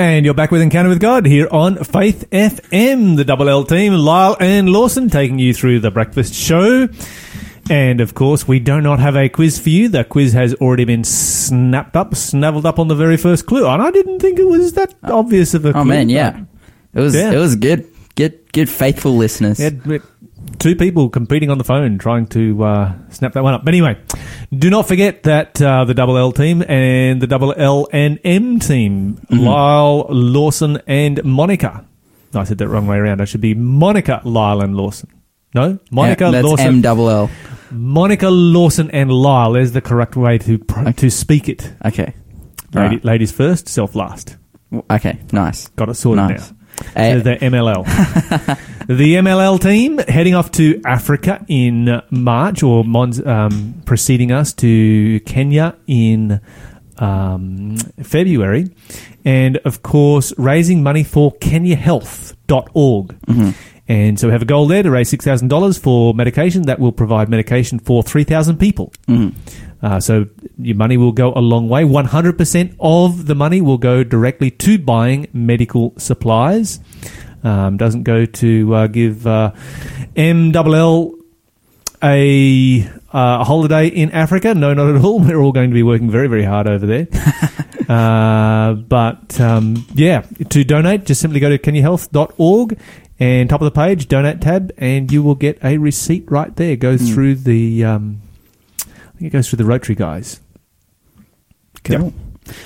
And you're back with Encounter with God here on Faith FM, the Double L team, Lyle and Lawson taking you through the breakfast show. And of course, we do not have a quiz for you. The quiz has already been snapped up, snavelled up on the very first clue. And I didn't think it was that oh. obvious of a oh, clue. Oh man, yeah, it was Yeah. it was good. Good, good, faithful listeners. We had two people competing on the phone trying to uh, snap that one up. But anyway, do not forget that uh, the double L team and the double L and M team, Mm-hmm. Lyle, Lawson, and Monica. No, I said that wrong way around. I should be Monica, Lyle, and Lawson. No, Monica, Yeah, that's Lawson, M double L. Monica, Lawson, and Lyle is the correct way to pr- to speak it. Okay, Lady, Right. Ladies first, self last. okay, nice. Got it sorted Nice. now. So the MLL. the MLL team heading off to Africa in March, or Mon's um, preceding us to Kenya in um, February. And of course, raising money for KenyaHealth.org. And so we have a goal there to raise $6,000 for medication that will provide medication for 3,000 people. Uh, so your money will go a long way. 100% of the money will go directly to buying medical supplies. Um, doesn't go to uh, give uh, MLL a, uh, a holiday in Africa. No, not at all. We're all going to be working very, very hard over there. uh, but um, yeah, to donate, just simply go to kenyahealth.org and top of the page, donate tab, and you will get a receipt right there. Go goes through the. Um, think it goes through the Rotary guys. cool.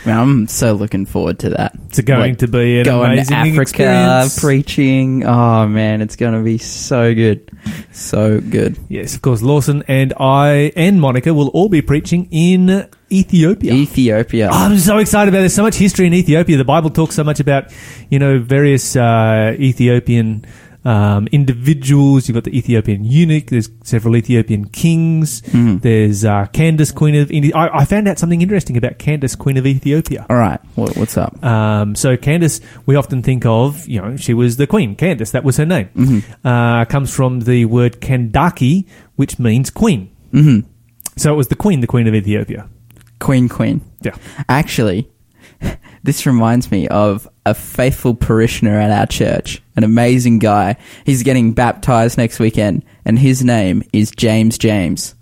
Man, I'm so looking forward to that. It's going Like, to be an going amazing to Africa, experience. preaching. Oh man, it's gonna be so good, so good. yes, of course, Lawson and I and Monica will all be preaching in Ethiopia. Ethiopia. I'm so excited about. it. There's so much history in Ethiopia. The Bible talks so much about, you know, various uh, Ethiopian um, individuals. You've got the Ethiopian eunuch. There's several Ethiopian kings. Mhm. There's uh, Candace, Queen of India. I, I found out something interesting about Candace, Queen of Ethiopia. All right, what, what's up? Um, so Candace, we often think of, you know, she was the queen. Candace, that was her name. Mm-hmm. Uh, comes from the word Kandake, which means queen. hmm So it was the queen, the queen of Ethiopia. Queen, queen. Yeah. Actually, this reminds me of a faithful parishioner at our church, an amazing guy. He's getting baptized next weekend, and his name is James James,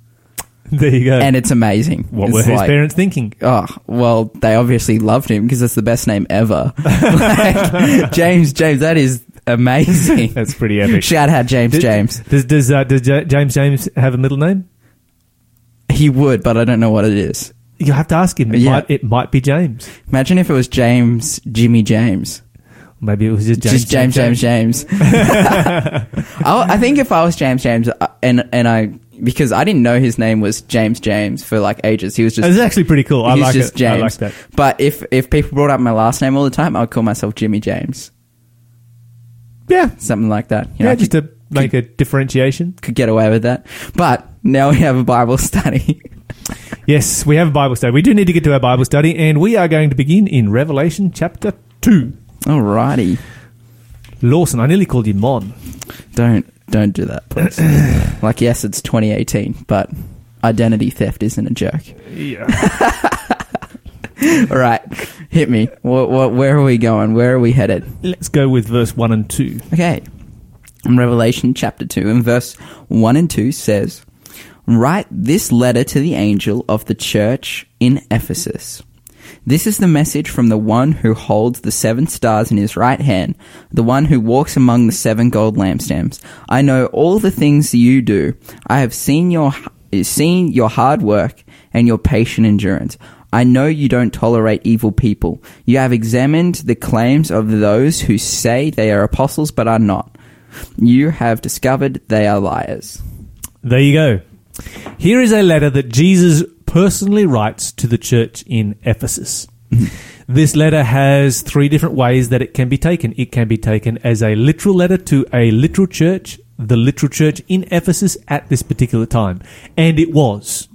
There you go. and it's amazing. what It's were his like- parents thinking? Oh, well, they obviously loved him because it's the best name ever. Like, James James, that is amazing. That's pretty epic. Shout out James James. Does does, uh, does Ja- James James have a middle name? He would, but I don't know what it is. You have to ask him. It, Yeah. might, it might be James. Imagine if it was James Jimmy James. Maybe it was just James. just James, James, James. I, I think if I was James, James, uh, and and I because I didn't know his name was James, James for like ages. He was just It's actually pretty cool. I like just it. I like that. But if if people brought up my last name all the time, I would call myself Jimmy James, Yeah. something like that. You yeah, I just could, to make a differentiation. could get away with that. But now we have a Bible study. Yes, we have a Bible study. We do need to get to our Bible study, and we are going to begin in Revelation chapter 2. Alrighty, Lawson, I nearly called you Mon. don't don't do that, please. like yes, it's 2018, but identity theft isn't a joke. Yeah. All right, hit me. What, what, where are we going? Where are we headed? Let's go with verse 1 and 2. Okay. In Revelation chapter 2 and verse 1 and 2 says, Write this letter to the angel of the church in Ephesus. This is the message from the one who holds the seven stars in his right hand, the one who walks among the seven gold lampstands. I know all the things you do. I have seen your seen your hard work and your patient endurance. I know you don't tolerate evil people. You have examined the claims of those who say they are apostles but are not. You have discovered they are liars. There you go. Here is a letter that Jesus personally writes to the church in Ephesus. This letter has three different ways that it can be taken. It can be taken as a literal letter to a literal church, the literal church in Ephesus at this particular time. And it was.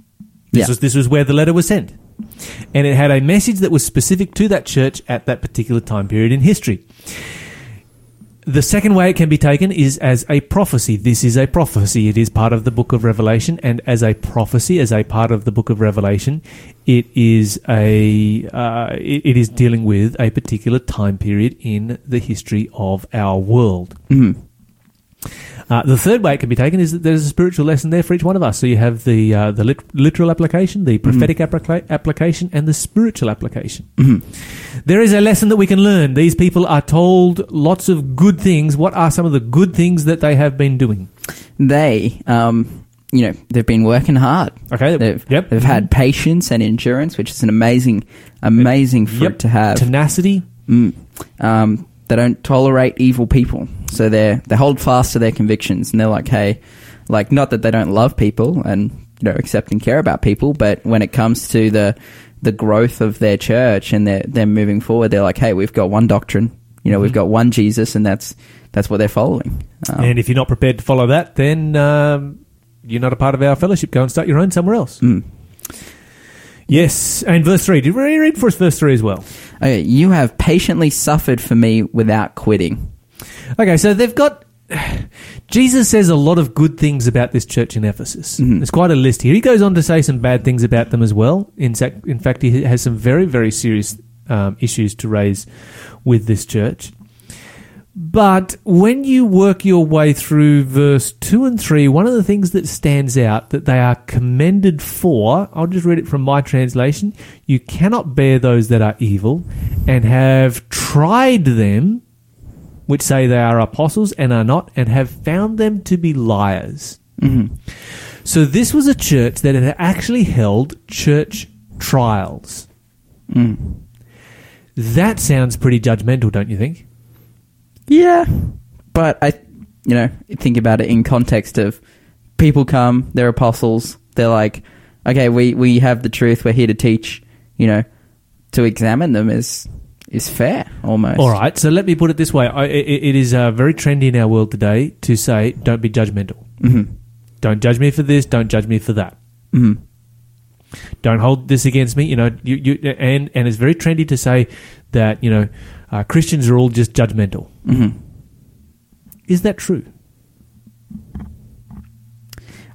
This, Yeah. was, this was where the letter was sent. And it had a message that was specific to that church at that particular time period in history. The second way it can be taken is as a prophecy. This is a prophecy. It is part of the book of Revelation, and as a prophecy, as a part of the book of Revelation, It is a uh, it, is dealing with a particular time period in the history of our world. Mhm. Uh, the third way it can be taken is that there's a spiritual lesson there for each one of us. So you have the uh, the lit- literal application, the prophetic applica- application, and the spiritual application. Mhm. There is a lesson that we can learn. These people are told lots of good things. What are some of the good things that they have been doing? They, um, you know, they've been working hard. Okay. They've, yep. they've had patience and endurance, which is an amazing, amazing fruit Yep. to have. tenacity. Mm. Um, they don't tolerate evil people, so they they hold fast to their convictions, and they're like, hey, like not that they don't love people and you know accept and care about people, but when it comes to the the growth of their church and they're they're moving forward, they're like, hey, we've got one doctrine, you know, we've Mhm. got one Jesus, and that's that's what they're following. Um, And if you're not prepared to follow that, then um, you're not a part of our fellowship. Go and start your own somewhere else. mm. Yes. And verse 3. Did we read for us verse 3 as well? Okay, you have patiently suffered for me without quitting. Okay, so they've got. Jesus says a lot of good things about this church in Ephesus. Mhm. There's quite a list here. He goes on to say some bad things about them as well. In, fact, in fact, he has some very, very serious um, issues to raise with this church. But when you work your way through verse 2 and 3, one of the things that stands out that they are commended for, I'll just read it from my translation you cannot bear those that are evil, and have tried them, which say they are apostles and are not, and have found them to be liars. hmm So this was a church that had actually held church trials. Mm. That sounds pretty judgmental, don't you think? Yeah, but I, you know, think about it in context of people come, they're apostles, they're like, okay, we we have the truth, we're here to teach. You know, to examine them is is fair almost. All right, so let me put it this way: I, it, it is uh, very trendy in our world today to say, "Don't be judgmental. hmm Don't judge me for this. Don't judge me for that. hmm Don't hold this against me." You know, you, you and and it's very trendy to say that you know uh, Christians are all just judgmental. hmm Is that true?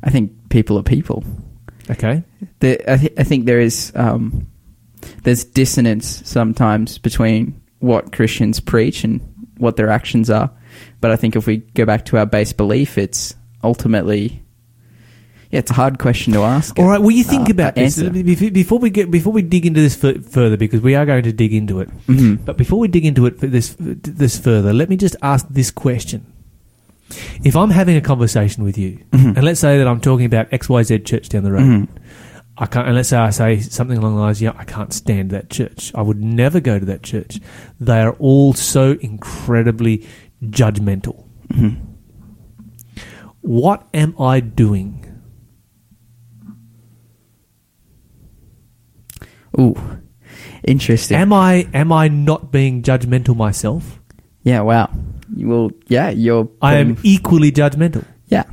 I think people are people. Okay. I, th- I think there is um, there's dissonance sometimes between what Christians preach and what their actions are. But I think if we go back to our base belief, it's ultimately yeah, it's a hard question to ask. All right. Well, you think uh, about this answer. Before we get before we dig into this further because we are going to dig into it. Mhm. But before we dig into it this this further, let me just ask this question: If I'm having a conversation with you, Mhm. and let's say that I'm talking about X Y Z church down the road, Mhm. I can't. And let's say I say something along the lines, "Yeah, I can't stand that church. I would never go to that church. They are all so incredibly judgmental." Mhm. What am I doing? Ooh, interesting. Am I am I not being judgmental myself? yeah, wow. Well, yeah, you're. I am equally judgmental. Yeah.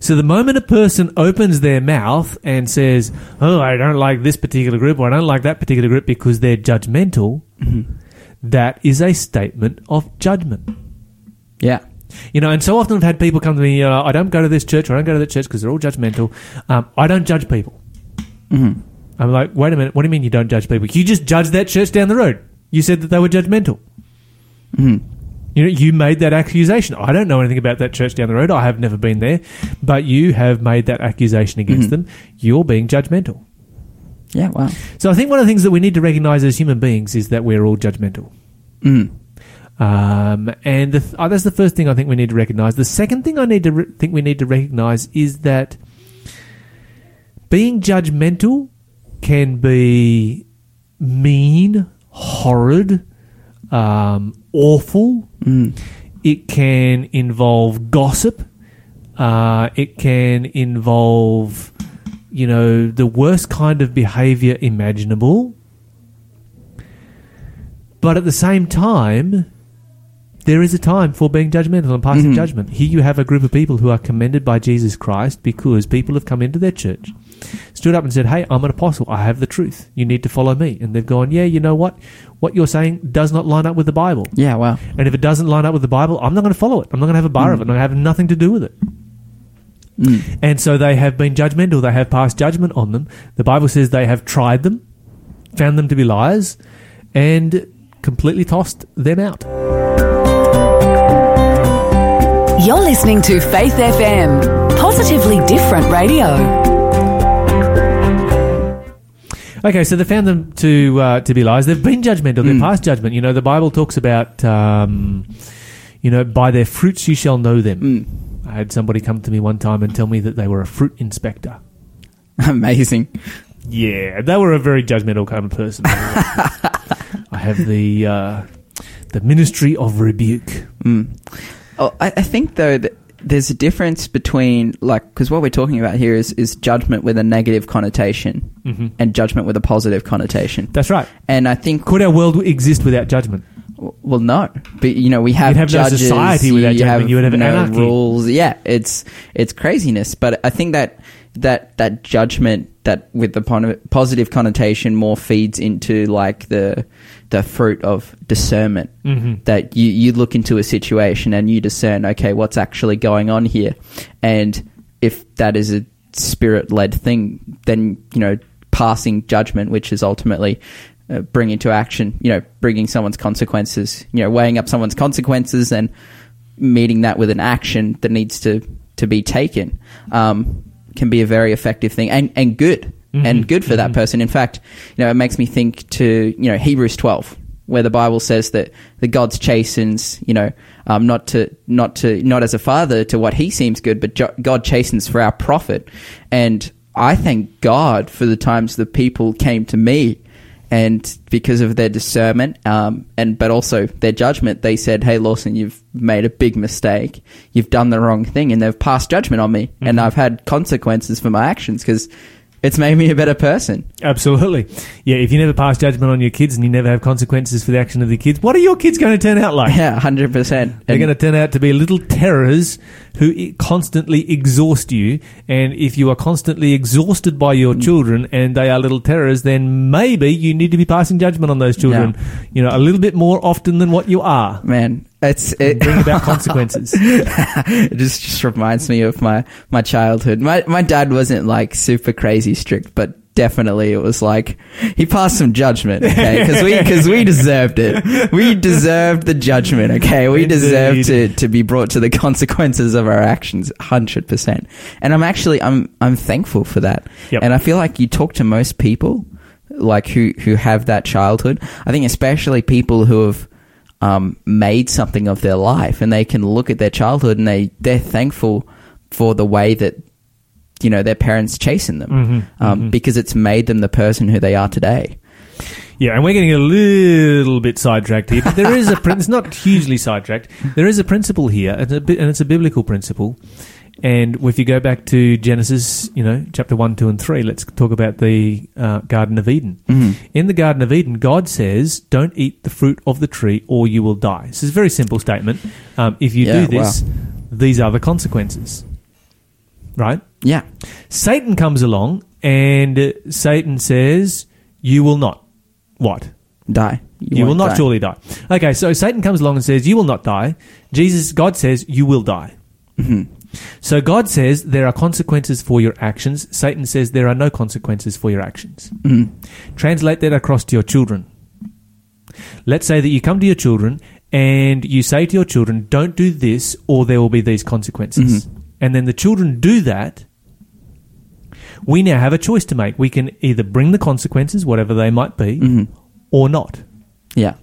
So the moment a person opens their mouth and says, "Oh, I don't like this particular group or I don't like that particular group because they're judgmental," Mhm. that is a statement of judgment. Yeah. You know, and so often I've had people come to me, uh, I don't go to this church or I don't go to that church because they're all judgmental. Um, I don't judge people. hmm I'm like, wait a minute, what do you mean you don't judge people? You just judged that church down the road. You said that they were judgmental. hmm You know, you made that accusation. I don't know anything about that church down the road. I have never been there, but you have made that accusation against Mhm. them. You're being judgmental. Yeah, wow. So I think one of the things that we need to recognize as human beings is that we're all judgmental. Mm. Um, and the th- oh, that's the first thing I think we need to recognize. The second thing I need to re- think we need to recognize is that being judgmental can be mean, horrid, um, awful. Mm. It can involve gossip. Uh, it can involve, you know, the worst kind of behavior imaginable. But at the same time, there is a time for being judgmental and passing Mhm. judgment. Here you have a group of people who are commended by Jesus Christ because people have come into their church, stood up and said, Hey, I'm an apostle. I have the truth. You need to follow me. And they've gone, Yeah, you know what? What you're saying does not line up with the Bible. Yeah, wow. And if it doesn't line up with the Bible, I'm not going to follow it. I'm not going to have a bar of it. I'm going to have nothing to do with it. Mm. And so they have been judgmental. They have passed judgment on them. The Bible says they have tried them. found them to be liars and completely tossed them out. You're listening to Faith FM, positively different radio. Okay, so they found them to uh, to be liars. They've been judgmental. They're past judgment. You know, the Bible talks about, um, you know, by their fruits you shall know them. I had somebody come to me one time and tell me that they were a fruit inspector. Amazing. Yeah, they were a very judgmental kind of person. I have the uh, the ministry of rebuke. Oh, I, I think though that there's a difference between like because what we're talking about here is is judgment with a negative connotation Mm-hmm. and judgment with a positive connotation. That's right. And I think Could our world exist without judgment? well, no, but you know we have You'd have no society without you judgment, have, you would have no anarchy. rules. Yeah, it's it's craziness. But I think that that that judgment that with the positive connotation more feeds into like the the fruit of discernment. Mhm. that you you look into a situation and you discern okay what's actually going on here? And if that is a spirit led thing then you know passing judgment which is ultimately uh, bringing to action you know bringing someone's consequences you know weighing up someone's consequences and meeting that with an action that needs to to be taken. Um, can be a very effective thing and and good and good for that person. In fact, you know, it makes me think to you know Hebrews twelve, where the Bible says that the God's chastens, you know, um, not to not to not as a father to what he seems good, but jo- God chastens for our profit. And I thank God for the times the people came to me and because of their discernment um, and but also their judgment they said hey lawson you've made a big mistake. You've done the wrong thing and they've passed judgment on me. And i've had consequences for my actions because it's made me a better person. Absolutely. Yeah, if you never pass judgment on your kids and you never have consequences for the action of the kids, what are your kids going to turn out like? yeah 100% They're And- going to turn out to be little terrors who constantly exhaust you. And if you are constantly exhausted by Mm. your children and they are little terrors, then maybe you need to be passing judgment on those children, you know, a little bit more often than what you are. man it's it, Bring about consequences. it just just reminds me of my my childhood. My my dad wasn't like super crazy strict, but definitely it was like he passed some judgment. Okay, because we because we deserved it. We deserved the judgment. Okay, we deserved to to be brought to the consequences of our actions. Hundred percent. And I'm actually I'm I'm thankful for that. Yep. And I feel like you talk to most people like who who have that childhood. I think especially people who have um, made something of their life and they can look at their childhood and they they're thankful for the way that you know their parents chasing them Mhm, um, because it's made them the person who they are today. Yeah, and we're getting a little bit sidetracked here, but there is a prin- it's not hugely sidetracked. There is a principle here, and, a and it's a biblical principle. And if you go back to Genesis, you know, chapter one, two, and three, let's talk about the uh, Garden of Eden. In the Garden of Eden, God says, "Don't eat the fruit of the tree, or you will die." This is a very simple statement. Um, if you Yeah, do this, these are the consequences. Right? Yeah, Satan comes along, and Satan says, "You will not." What? die. You, will won't die. surely die. Okay, so Satan comes along and says, You will not die. Jesus, God says, You will die. Mm-hmm. So God says there are consequences for your actions. Satan says there are no consequences for your actions. Mhm. Translate that across to your children. Let's say that you come to your children and you say to your children, Don't do this, or there will be these consequences. Mm-hmm. And then the children do that. We now have a choice to make. We can either bring the consequences, whatever they might be, Mhm. or not. Yeah,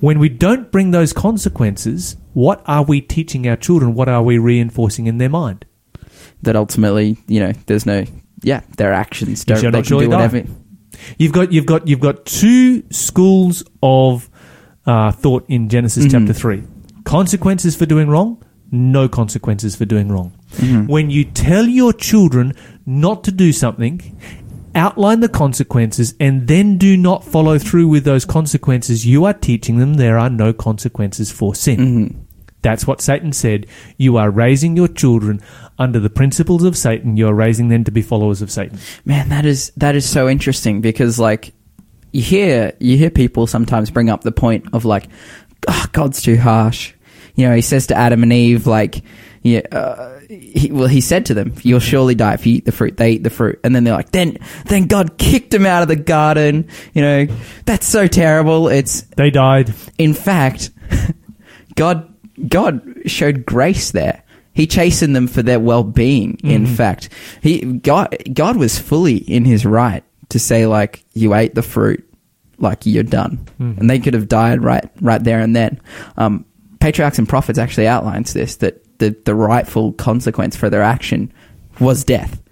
When we don't bring those consequences, what are we teaching our children? What are we reinforcing in their mind? that ultimately, you know, there's no. Yeah, their actions don't. They can do die. whatever. You've got you've got you've got two schools of uh, thought in Genesis Mhm. chapter three: consequences for doing wrong, no consequences for doing wrong. Mhm. When you tell your children not to do something, outline the consequences, and then do not follow through with those consequences, you are teaching them there are no consequences for sin. Mhm. That's what Satan said. You are raising your children under the principles of Satan. You are raising them to be followers of Satan. Man, that is that is so interesting because like you hear you hear people sometimes bring up the point of like, oh, God's too harsh. You know, he says to Adam and Eve like, Yeah, uh, he, well, he said to them, "You'll surely die if you eat the fruit." They eat the fruit, and then they're like, "Then, then God kicked him out of the garden." You know, that's so terrible. It's They died. in fact, God, God showed grace there. He chastened them for their well-being. In fact, he God, God was fully in his right to say, like, "You ate the fruit, like you're done," and they could have died right, right there and then. Um, Patriarchs and Prophets actually outlines this that the the rightful consequence for their action was death.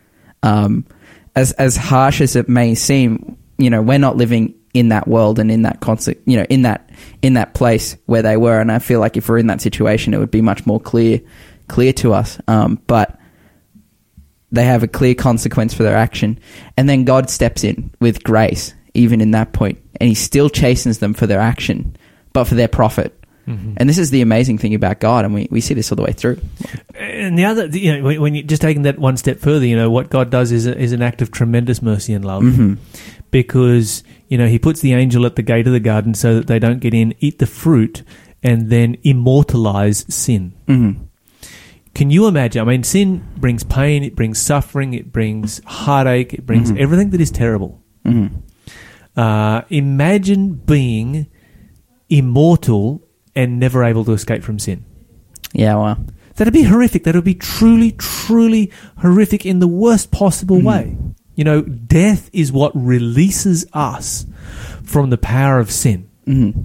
Um, as as harsh as it may seem, you know, we're not living in that world and in that concept, you know, in that in that place where they were. And I feel like if we're in that situation, it would be much more clear clear to us. Um, but they have a clear consequence for their action, and then God steps in with grace, even in that point, and He still chastens them for their action, but for their profit. And this is the amazing thing about God, and we, we see this all the way through. And the other, you know, when, you're just taking that one step further, you know, what God does is, a, is an act of tremendous mercy and love. Because, you know, He puts the angel at the gate of the garden so that they don't get in, eat the fruit, and then immortalize sin. Mm-hmm. Can you imagine? I mean, sin brings pain, it brings suffering, it brings heartache, it brings Mhm. everything that is terrible. Mm-hmm. Uh, imagine being immortal and never able to escape from sin. Yeah, well, That'd be horrific. That would be truly, truly horrific in the worst possible way. You know, death is what releases us from the power of sin. mm-hmm.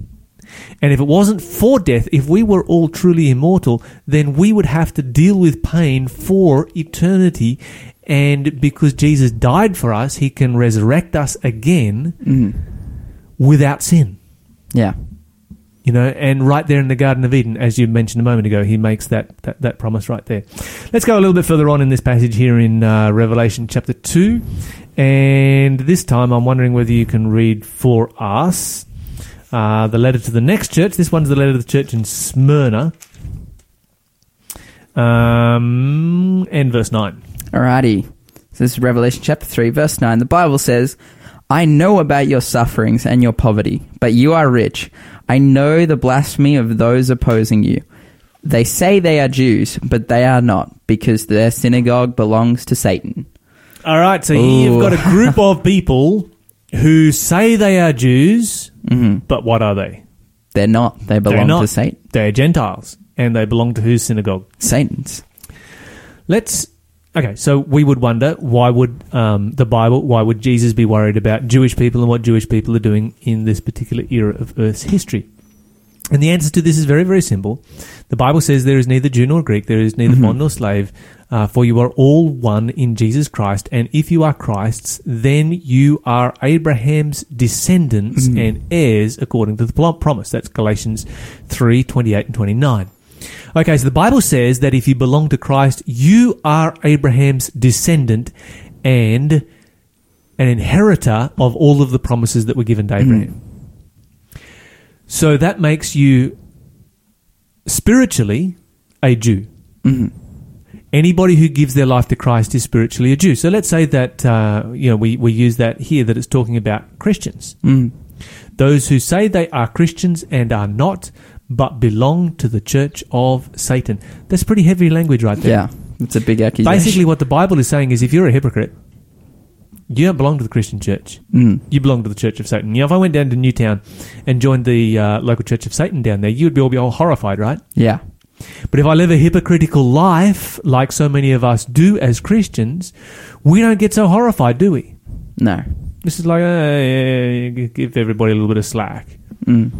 And if it wasn't for death, if we were all truly immortal, then we would have to deal with pain for eternity. And because Jesus died for us, he can resurrect us again Mm-hmm. without sin. yeah, You know, and right there in the Garden of Eden, as you mentioned a moment ago, he makes that, that, that promise right there. Let's go a little bit further on in this passage here in uh, Revelation chapter 2. And this time I'm wondering whether you can read for us uh, the letter to the next church. This one's the letter to the church in Smyrna. Um, and verse 9. Alrighty. So this is Revelation chapter 3, verse 9. The Bible says, I know about your sufferings and your poverty, but you are rich. I know the blasphemy of those opposing you. They say they are Jews, but they are not, because their synagogue belongs to Satan. All right, so here you've got a group of people who say they are Jews, hmm but what are they? They're not. They belong not. to Satan. They're Gentiles, and they belong to whose synagogue? Satan's. Let's. Okay, so we would wonder why would um, the Bible, why would Jesus be worried about Jewish people and what Jewish people are doing in this particular era of Earth's history? And the answer to this is very, very simple. The Bible says there is neither Jew nor Greek, there is neither Mhm. bond nor slave, uh, for you are all one in Jesus Christ. And if you are Christ's, then you are Abraham's descendants Mhm. and heirs according to the promise. That's Galatians 3 28 and 29. Okay, so the Bible says that if you belong to Christ, you are Abraham's descendant and an inheritor of all of the promises that were given to Abraham. So that makes you spiritually a Jew. hmm Anybody who gives their life to Christ is spiritually a Jew. So let's say that uh, you know we, we use that here that it's talking about Christians. mm Those who say they are Christians and are not, but belong to the church of Satan. That's pretty heavy language right there. Yeah, it's a big accusation. Basically, what the Bible is saying is if you're a hypocrite, you don't belong to the Christian church. Mm. You belong to the Church of Satan. You know, if I went down to Newtown and joined the uh, local Church of Satan down there, you would be all be all horrified, right? Yeah. But if I live a hypocritical life, like so many of us do as Christians, we don't get so horrified, do we? No. This is like, uh, yeah, give everybody a little bit of slack. Mm.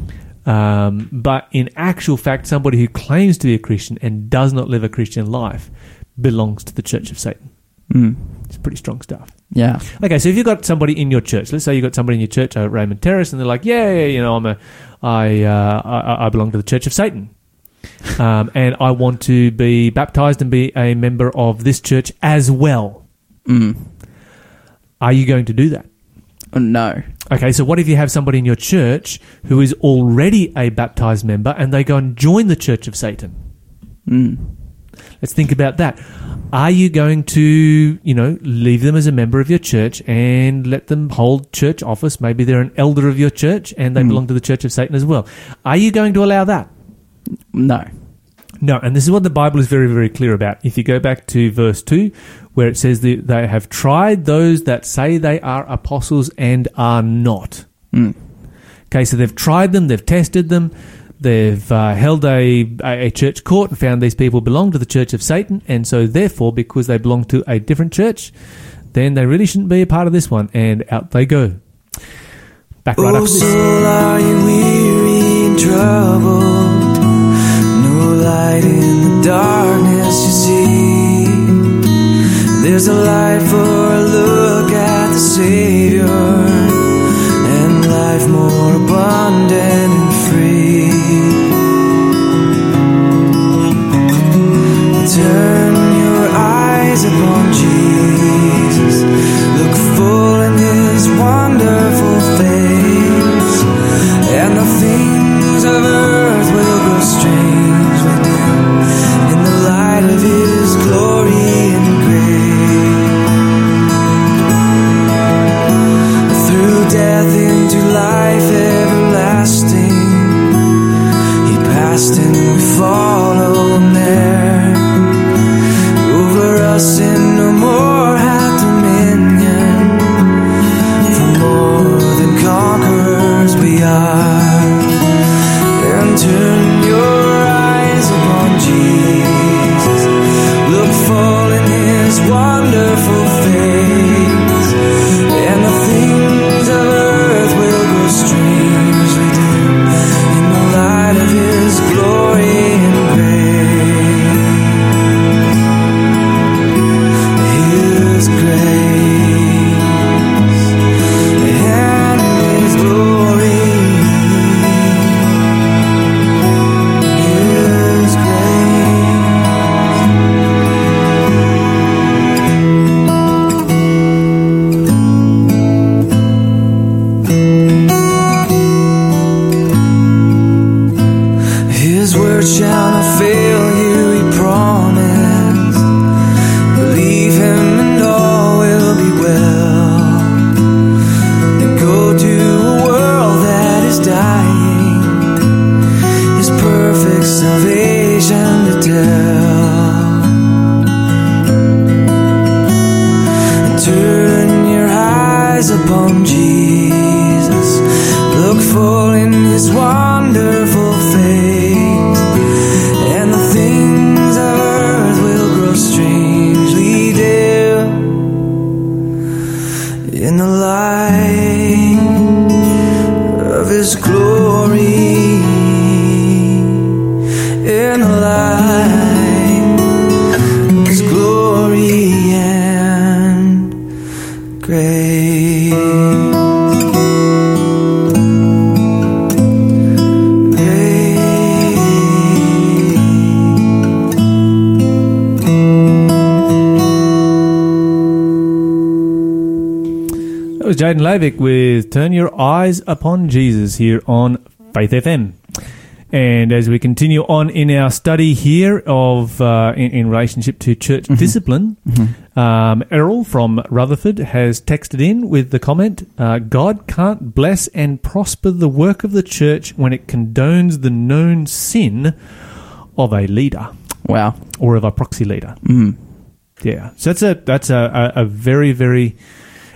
Um, but in actual fact, somebody who claims to be a Christian and does not live a Christian life belongs to the Church of Satan. Mm. It's pretty strong stuff. Yeah. Okay, so if you've got somebody in your church, let's say you've got somebody in your church at Raymond Terrace, and they're like, "Yeah, yeah, you know, I'm a, I, uh, I, I belong to the Church of Satan, um, and I want to be baptized and be a member of this church as well." Mm. Are you going to do that? Oh, no. Okay, so what if you have somebody in your church who is already a baptized member, and they go and join the Church of Satan? Mm. Let's think about that. Are you going to, you know, leave them as a member of your church and let them hold church office? Maybe they're an elder of your church and they Mm. belong to the Church of Satan as well. Are you going to allow that? No. No, and this is what the Bible is very, very clear about. If you go back to verse 2, where it says that they have tried those that say they are apostles and are not. Mm. Okay, so they've tried them, they've tested them, they've uh, held a, a church court and found these people belong to the church of Satan, and so therefore, because they belong to a different church, then they really shouldn't be a part of this one, and out they go. Back right oh, up to this. soul, are you weary and troubled? No light in the darkness you see. There's a light for a look at the Savior, and life more abundant and free. Turn That was Jaden Lavick with Turn Your Eyes Upon Jesus here on Faith FM. And as we continue on in our study here of uh, in, in relationship to church discipline, um, Errol from Rutherford has texted in with the comment: uh, "God can't bless and prosper the work of the church when it condones the known sin of a leader Wow. or of a proxy leader." Mm. Yeah, so that's a that's a, a, a very very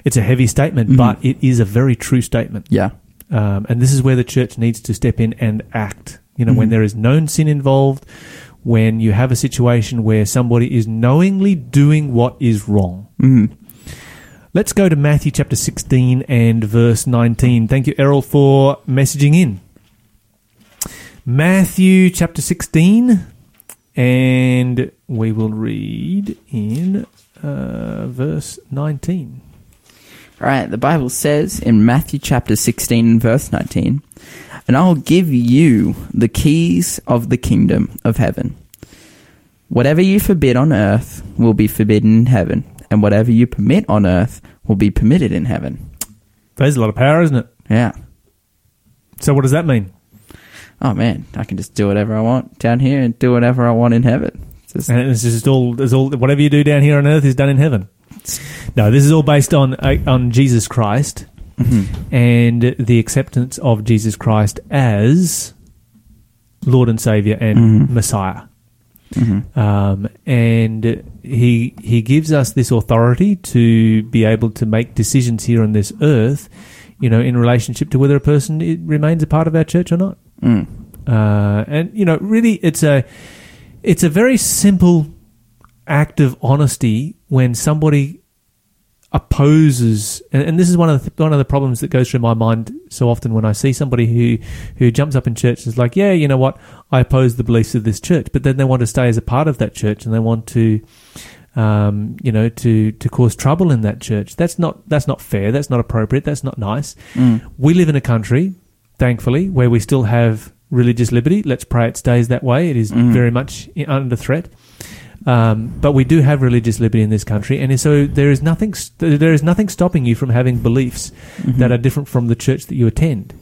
it's a heavy statement, but it is a very true statement. Yeah. Um, and this is where the church needs to step in and act. You know, when Mhm. there is known sin involved, when you have a situation where somebody is knowingly doing what is wrong. Mm. Let's go to Matthew chapter 16 and verse 19. Thank you, Errol, for messaging in. Matthew chapter 16, and we will read in uh, verse 19. All right, the Bible says in Matthew chapter 16 and verse 19, And I will give you the keys of the kingdom of heaven. Whatever you forbid on earth will be forbidden in heaven, and whatever you permit on earth will be permitted in heaven. There's a lot of power, isn't it? Yeah. So, what does that mean? Oh man, I can just do whatever I want down here and do whatever I want in heaven. It's just- And it's just all, it's all, whatever you do down here on earth is done in heaven. No, this is all based on uh, on Jesus Christ Mhm. and the acceptance of Jesus Christ as Lord and Savior and Mhm. Messiah. Um, and he he gives us this authority to be able to make decisions here on this earth, you know, in relationship to whether a person remains a part of our church or not. Mm. Uh, and you know, really, it's a it's a very simple act of honesty when somebody opposes, and, and this is one of the, one of the problems that goes through my mind so often when I see somebody who who jumps up in church and is like, yeah, you know what, I oppose the beliefs of this church, but then they want to stay as a part of that church and they want to. Um, you know, to, to cause trouble in that church. That's not that's not fair. That's not appropriate. That's not nice. Mm. We live in a country, thankfully, where we still have religious liberty. Let's pray it stays that way. It is Mhm. very much under threat. Um, but we do have religious liberty in this country, and so there is nothing st- there is nothing stopping you from having beliefs Mhm. that are different from the church that you attend.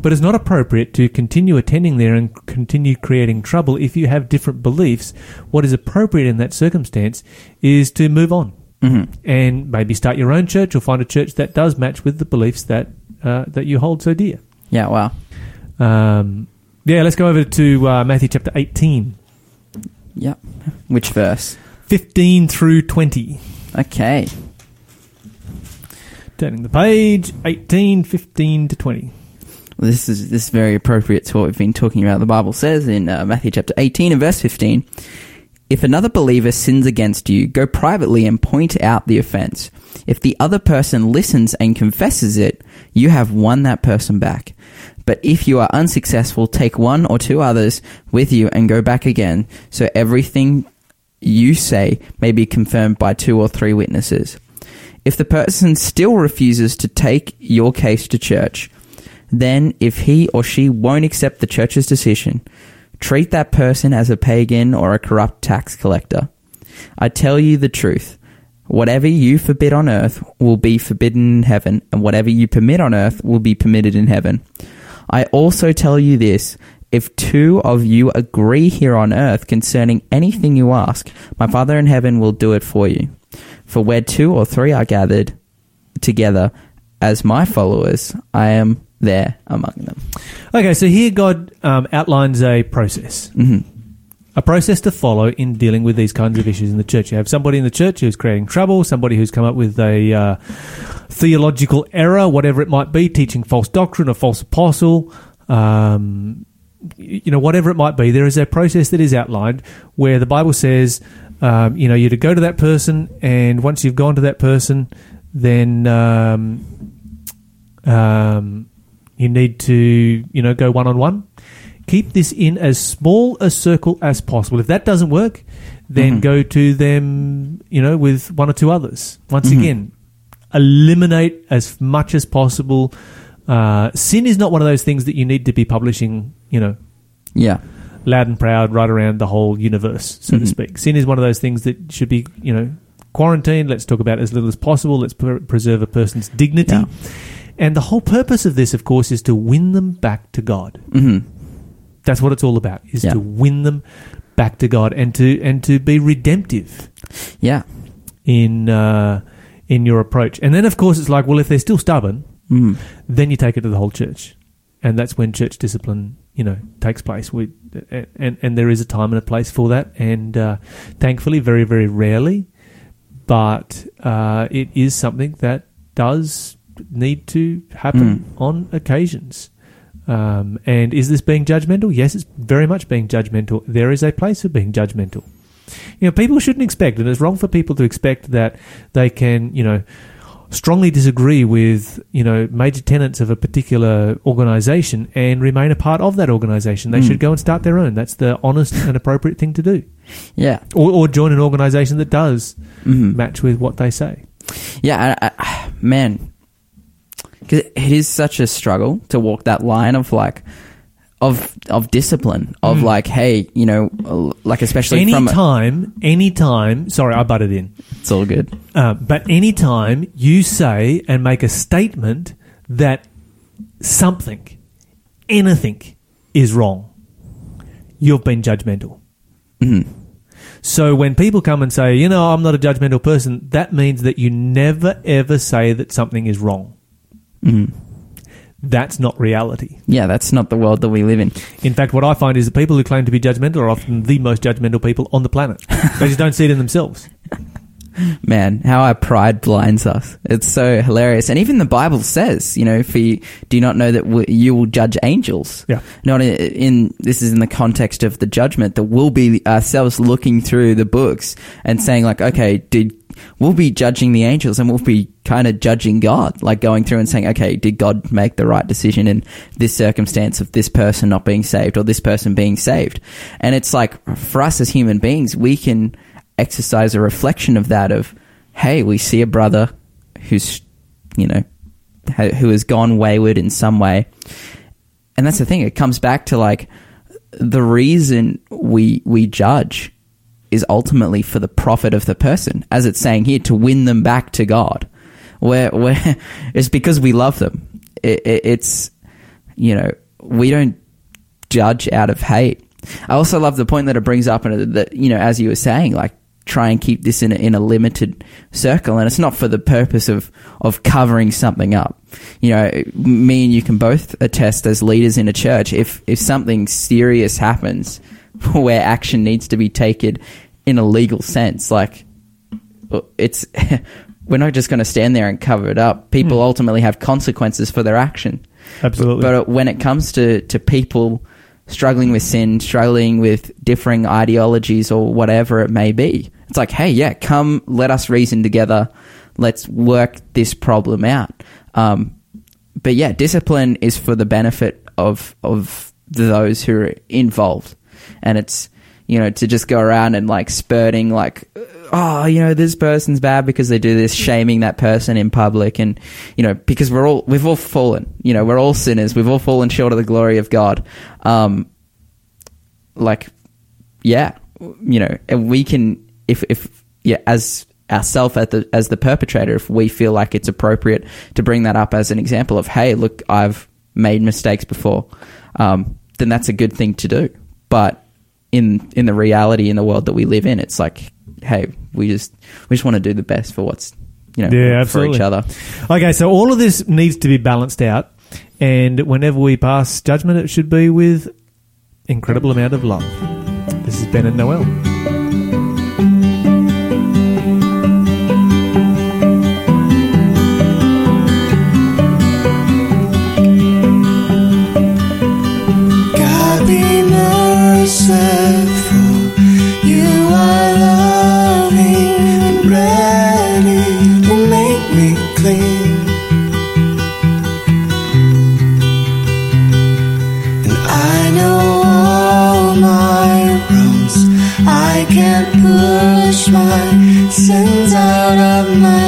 But it's not appropriate to continue attending there and continue creating trouble if you have different beliefs. What is appropriate in that circumstance is to move on Mhm. and maybe start your own church or find a church that does match with the beliefs that uh, that you hold so dear. Yeah, wow. Um, yeah, let's go over to uh, Matthew chapter 18, Yep. Which verse? 15 through 20. Okay. Turning the page, 18, 15 to 20. Well, this is this is very appropriate to what we've been talking about. The Bible says in uh, Matthew chapter 18 and verse 15, if another believer sins against you, go privately and point out the offense. If the other person listens and confesses it, you have won that person back. But if you are unsuccessful, take one or two others with you and go back again, so everything you say may be confirmed by two or three witnesses. If the person still refuses to take your case to church, then if he or she won't accept the church's decision, treat that person as a pagan or a corrupt tax collector. I tell you the truth. Whatever you forbid on earth will be forbidden in heaven, and whatever you permit on earth will be permitted in heaven. I also tell you this if two of you agree here on earth concerning anything you ask, my Father in heaven will do it for you. For where two or three are gathered together as my followers, I am there among them. Okay, so here God um, outlines a process. hmm a process to follow in dealing with these kinds of issues in the church. You have somebody in the church who's creating trouble, somebody who's come up with a uh, theological error, whatever it might be, teaching false doctrine, a false apostle, um, you know, whatever it might be. There is a process that is outlined where the Bible says, um, you know, you're to go to that person, and once you've gone to that person, then um, um, you need to, you know, go one on one keep this in as small a circle as possible. If that doesn't work, then Mhm. go to them, you know, with one or two others. Once Mhm. again, eliminate as much as possible. Uh, sin is not one of those things that you need to be publishing, you know, Yeah. loud and proud right around the whole universe, so to Mhm. speak. Sin is one of those things that should be, you know, quarantined. Let's talk about as little as possible. Let's pre- preserve a person's dignity. Yeah. And the whole purpose of this, of course, is to win them back to God. hmm That's what it's all about: is Yeah. to win them back to God and to and to be redemptive Yeah. in uh, in your approach. And then, of course, it's like, well, if they're still stubborn, hmm then you take it to the whole church, and that's when church discipline, you know, takes place. We and and there is a time and a place for that, and uh, thankfully, very very rarely, but uh, it is something that does need to happen on occasions. Um, and is this being judgmental? Yes, it's very much being judgmental. There is a place for being judgmental. You know, people shouldn't expect, and it's wrong for people to expect that they can, you know, strongly disagree with, you know, major tenets of a particular organization and remain a part of that organization. They Mm. should go and start their own. That's the honest and appropriate thing to do. Yeah. Or, or join an organization that does hmm match with what they say. Yeah, I, I, man, because it is such a struggle to walk that line of like, of of discipline, of Mm. like, hey, you know, like especially from a, Anytime, anytime, sorry, I butted in. it's all good. Uh, but anytime you say and make a statement that something, anything is wrong, you've been judgmental. hmm So when people come and say, you know, I'm not a judgmental person, that means that you never ever say that something is wrong. Hmm That's not reality. Yeah, that's not the world that we live in. In fact, what I find is that people who claim to be judgmental are often the most judgmental people on the planet. they just don't see it in themselves. Man, how our pride blinds us. It's so hilarious. And even the Bible says, you know, for you, do you not know that w- you will judge angels? Yeah. Not in, in, this is in the context of the judgment that we'll be ourselves looking through the books and saying like, okay, did, we'll be judging the angels and we'll be kind of judging God, like going through and saying, okay, did God make the right decision in this circumstance of this person not being saved or this person being saved? And it's like, for us as human beings, we can exercise a reflection of that of, hey, we see a brother who's, you know, who has gone wayward in some way. And that's the thing. It comes back to like the reason we we judge is ultimately for the profit of the person, as it's saying here, to win them back to God. Where where it's because we love them. It, it, it's you know we don't judge out of hate. I also love the point that it brings up, and that you know, as you were saying, like try and keep this in a, in a limited circle, and it's not for the purpose of of covering something up. You know, me and you can both attest as leaders in a church if if something serious happens where action needs to be taken in a legal sense, like it's. We're not just going to stand there and cover it up. People hmm. ultimately have consequences for their action. Absolutely. But uh, when it comes to, to people struggling with sin, struggling with differing ideologies or whatever it may be, it's like, hey, yeah, come, let us reason together. Let's work this problem out. Um, but yeah, discipline is for the benefit of of those who are involved, and it's you know to just go around and like spurting like oh you know this person's bad because they do this shaming that person in public. And you know because we're all we've all fallen. You know we're all sinners. We've all fallen short of the glory of god. Um like yeah you know and we can if if yeah as ourself as the as the perpetrator if we feel like it's appropriate to bring that up as an example of hey look i've made mistakes before um then that's a good thing to do but in in the reality in the world that we live in it's like hey we just we just want to do the best for what's you know Yeah, for each other Okay, so all of this needs to be balanced out, and whenever we pass judgment, it should be with incredible amount of love. This is Ben and Noel. Merciful. You are loving ready to make me clean. And I know all my wrongs. I can't push my sins out of my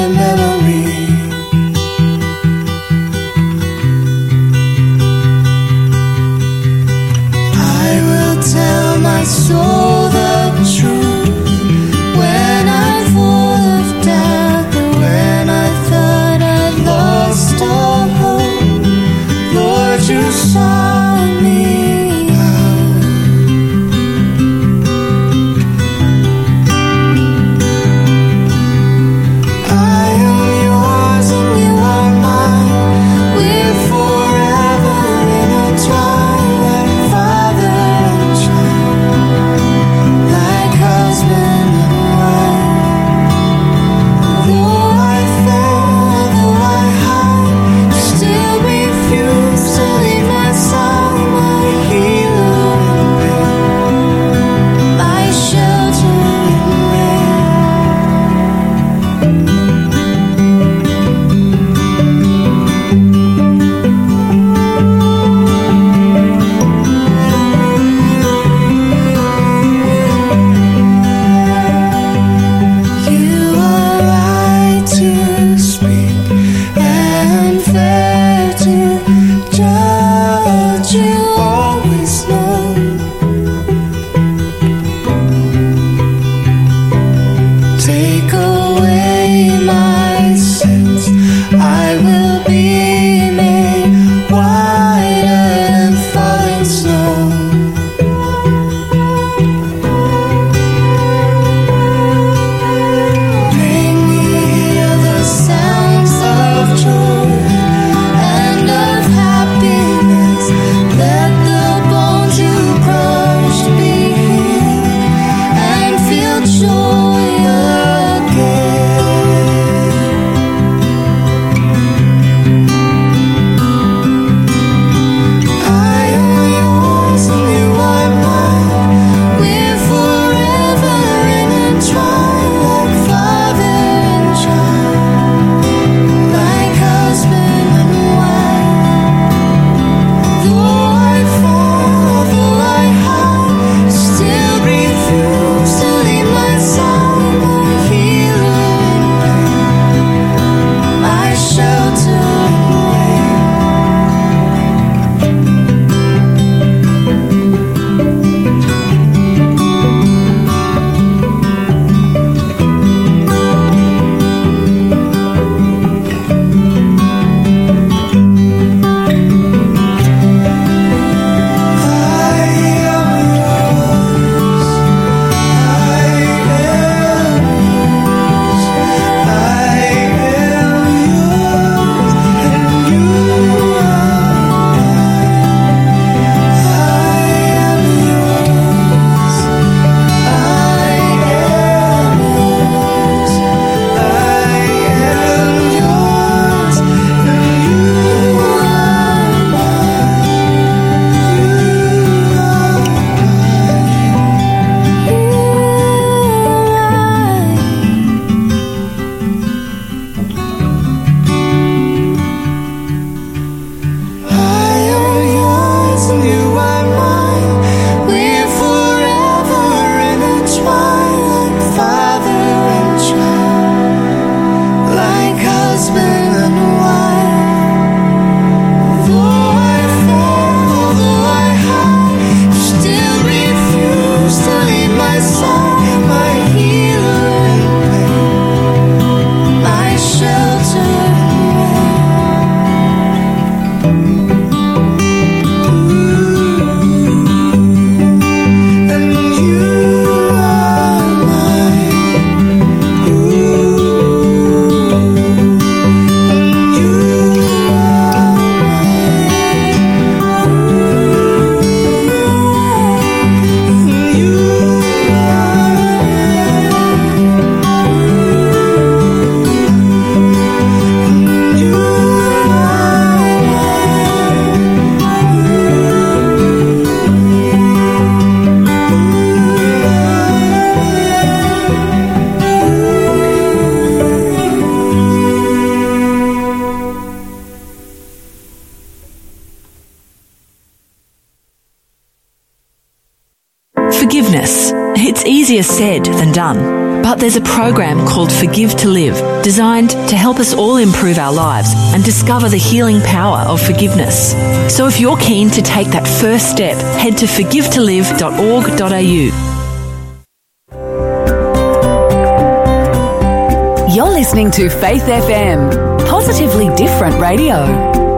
Easier said than done. But there's a program called Forgive to Live, designed to help us all improve our lives and discover the healing power of forgiveness. So if you're keen to take that first step, head to forgivetolive.org.au You're listening to Faith FM, positively different radio.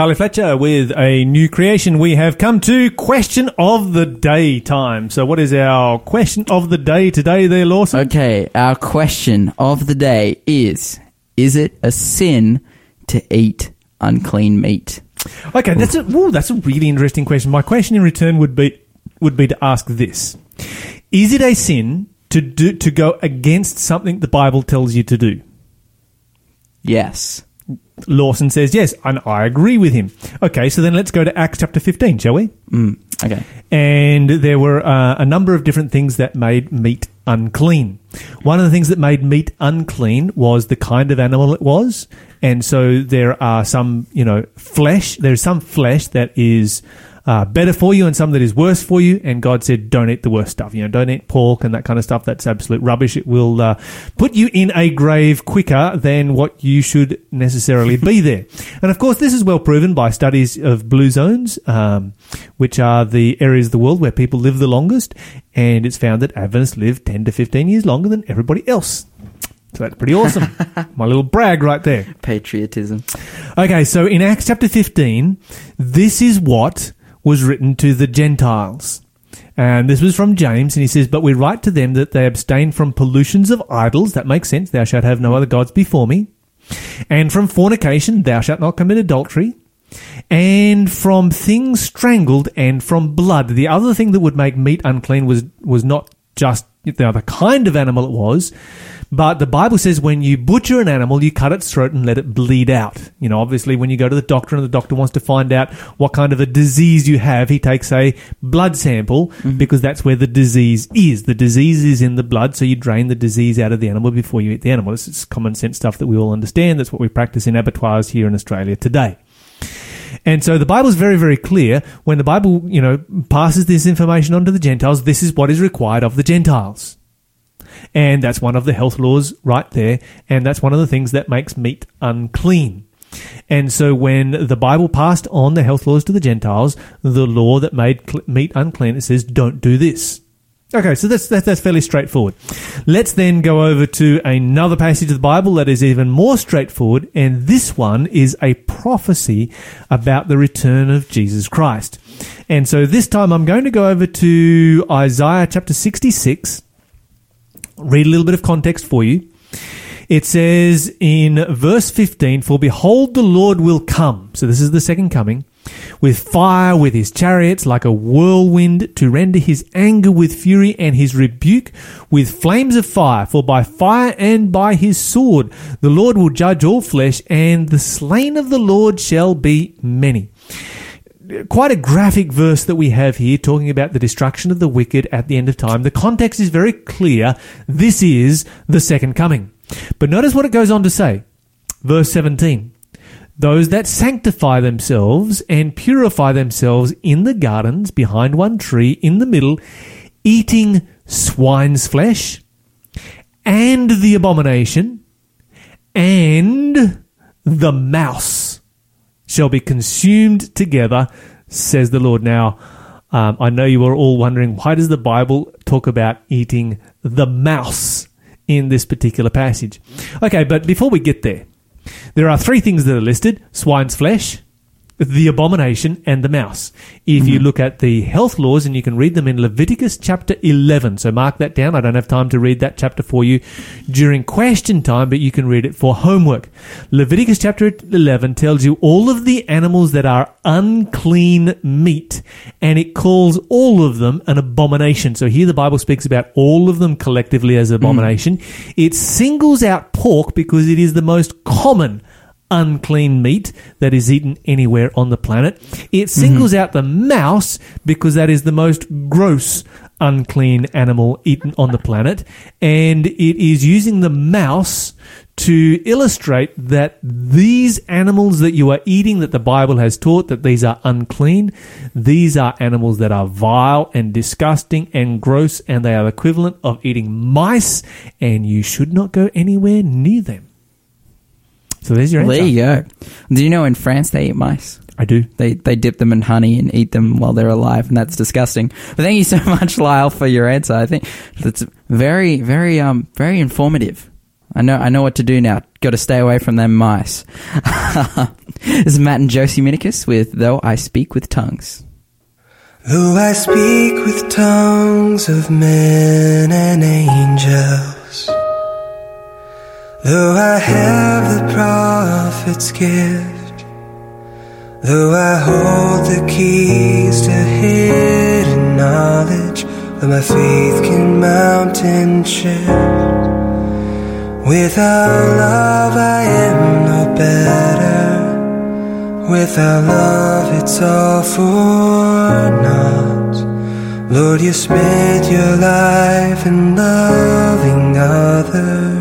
Carly Fletcher with a new creation. We have come to question of the day time. So, what is our question of the day today, there, Lawson? Okay, our question of the day is: Is it a sin to eat unclean meat? Okay, that's a, ooh, that's a really interesting question. My question in return would be would be to ask this: Is it a sin to do to go against something the Bible tells you to do? Yes. Lawson says yes, and I agree with him. Okay, so then let's go to Acts chapter 15, shall we? Mm, okay. And there were uh, a number of different things that made meat unclean. One of the things that made meat unclean was the kind of animal it was. And so there are some, you know, flesh, there's some flesh that is uh, better for you, and some that is worse for you. And God said, "Don't eat the worst stuff. You know, don't eat pork and that kind of stuff. That's absolute rubbish. It will uh, put you in a grave quicker than what you should necessarily be there." And of course, this is well proven by studies of blue zones, um, which are the areas of the world where people live the longest. And it's found that Adventists live 10 to 15 years longer than everybody else. So that's pretty awesome. My little brag right there. Patriotism. Okay, so in Acts chapter 15, this is what was written to the Gentiles. And this was from James, and he says, But we write to them that they abstain from pollutions of idols. That makes sense. Thou shalt have no other gods before me. And from fornication, thou shalt not commit adultery. And from things strangled and from blood. The other thing that would make meat unclean was, was not just the other kind of animal it was, but the Bible says when you butcher an animal, you cut its throat and let it bleed out. You know, obviously when you go to the doctor and the doctor wants to find out what kind of a disease you have, he takes a blood sample mm-hmm. because that's where the disease is. The disease is in the blood, so you drain the disease out of the animal before you eat the animal. This is common sense stuff that we all understand. That's what we practice in abattoirs here in Australia today. And so the Bible is very, very clear. When the Bible, you know, passes this information on to the Gentiles, this is what is required of the Gentiles. And that's one of the health laws right there. And that's one of the things that makes meat unclean. And so when the Bible passed on the health laws to the Gentiles, the law that made meat unclean, it says, don't do this. Okay, so that's, that's, that's fairly straightforward. Let's then go over to another passage of the Bible that is even more straightforward, and this one is a prophecy about the return of Jesus Christ. And so this time I'm going to go over to Isaiah chapter 66, read a little bit of context for you. It says in verse 15, For behold, the Lord will come. So this is the second coming. With fire, with his chariots, like a whirlwind, to render his anger with fury and his rebuke with flames of fire. For by fire and by his sword the Lord will judge all flesh, and the slain of the Lord shall be many quite a graphic verse that we have here talking about the destruction of the wicked at the end of time. The context is very clear. This is the second coming. But notice what it goes on to say. Verse 17. Those that sanctify themselves and purify themselves in the gardens behind one tree in the middle, eating swine's flesh and the abomination and the mouse shall be consumed together, says the Lord. Now, um, I know you are all wondering why does the Bible talk about eating the mouse in this particular passage? Okay, but before we get there, there are three things that are listed swine's flesh, the abomination, and the mouse. If you mm-hmm. look at the health laws, and you can read them in Leviticus chapter 11, so mark that down. I don't have time to read that chapter for you during question time, but you can read it for homework. Leviticus chapter 11 tells you all of the animals that are unclean meat, and it calls all of them an abomination. So here the Bible speaks about all of them collectively as abomination. Mm. It singles out pork because it is the most common unclean meat that is eaten anywhere on the planet. It mm-hmm. singles out the mouse because that is the most gross unclean animal eaten on the planet. And it is using the mouse to illustrate that these animals that you are eating, that the Bible has taught that these are unclean, these are animals that are vile and disgusting and gross, and they are equivalent of eating mice, and you should not go anywhere near them. So there's your answer. there you go. Do you know in France they eat mice? I do. They they dip them in honey and eat them while they're alive, and that's disgusting. But thank you so much, Lyle, for your answer. I think that's very, very, um, very informative. I know, I know what to do now. Got to stay away from them mice. this is Matt and Josie Minicus with "Though I Speak with Tongues." Though I speak with tongues of men and angels, though I have the prophet's gift, though I hold the keys to hidden knowledge, though my faith can mountain shift, without love I am no better. Without love, it's all for not. Lord, you spent your life in loving others.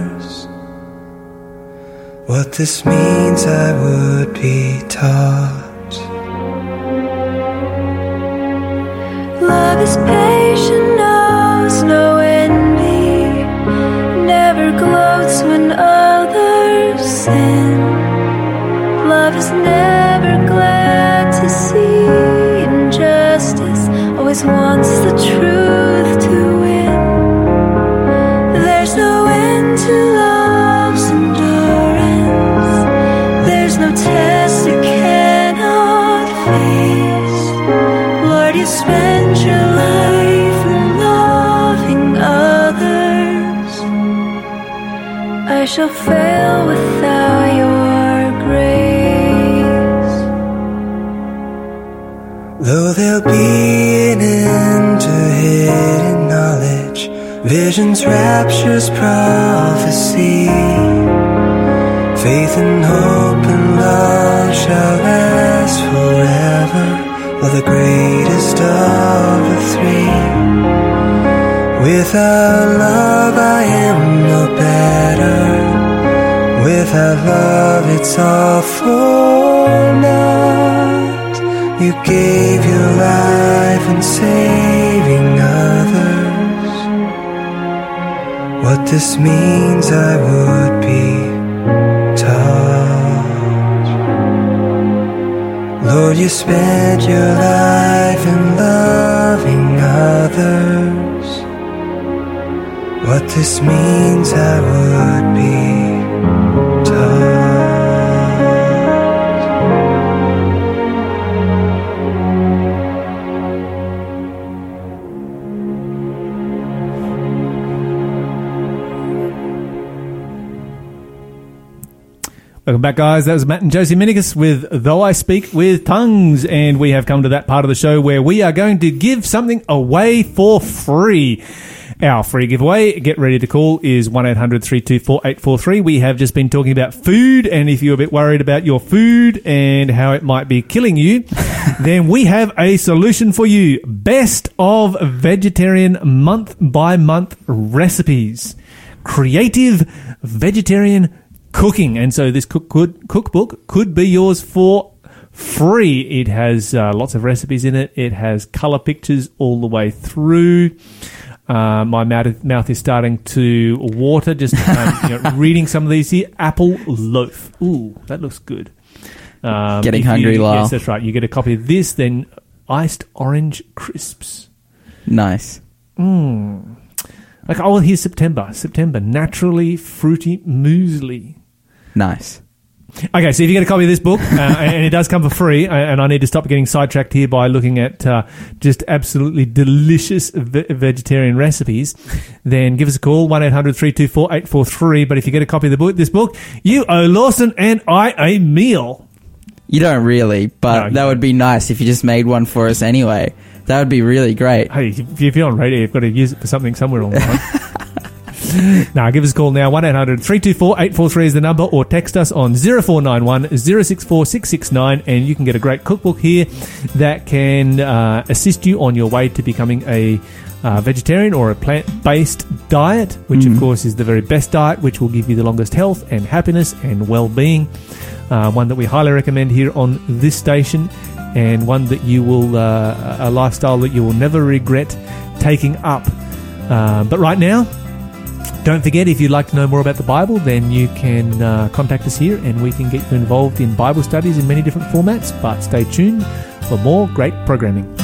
What this means, I would be taught. Love is patient, knows no envy, never gloats when others sin. Love is never glad to see injustice, always wants the truth shall fail without your grace. Though there'll be an end to hidden knowledge, visions, raptures, prophecy, faith and hope and love shall last forever, or the greatest of the three. Without love, I am no better. Without love, it's all for naught. You gave your life in saving others. What this means, I would be taught. Lord, you spent your life in loving others. What this means, I would be Welcome back, guys. That was Matt and Josie Minicus with Though I Speak with Tongues. And we have come to that part of the show where we are going to give something away for free. Our free giveaway, get ready to call, is 1 800 324 843. We have just been talking about food, and if you're a bit worried about your food and how it might be killing you, then we have a solution for you. Best of vegetarian month by month recipes. Creative vegetarian cooking. And so this cook could, cookbook could be yours for free. It has uh, lots of recipes in it. It has color pictures all the way through. Uh, my mouth, mouth is starting to water just um, you know, reading some of these here. Apple loaf. Ooh, that looks good. Um, Getting if you- hungry, Lyle. Yes, that's right. You get a copy of this, then iced orange crisps. Nice. Like, oh, here's September. September. Naturally fruity muesli. Nice. Okay, so if you get a copy of this book, uh, and it does come for free, uh, and I need to stop getting sidetracked here by looking at uh, just absolutely delicious ve- vegetarian recipes, then give us a call, 1 800 324 843. But if you get a copy of the book, this book, you owe Lawson and I a meal. You don't really, but No, that would be nice if you just made one for us anyway. That would be really great. Hey, if you're on radio, you've got to use it for something somewhere along the line. now, give us a call now. 1 800 324 843 is the number, or text us on 0491 064 669, and you can get a great cookbook here that can uh, assist you on your way to becoming a uh, vegetarian or a plant based diet, which, of course, is the very best diet, which will give you the longest health and happiness and well being. Uh, one that we highly recommend here on this station, and one that you will, uh, a lifestyle that you will never regret taking up. Uh, but right now, don't forget, if you'd like to know more about the Bible, then you can uh, contact us here and we can get you involved in Bible studies in many different formats. But stay tuned for more great programming.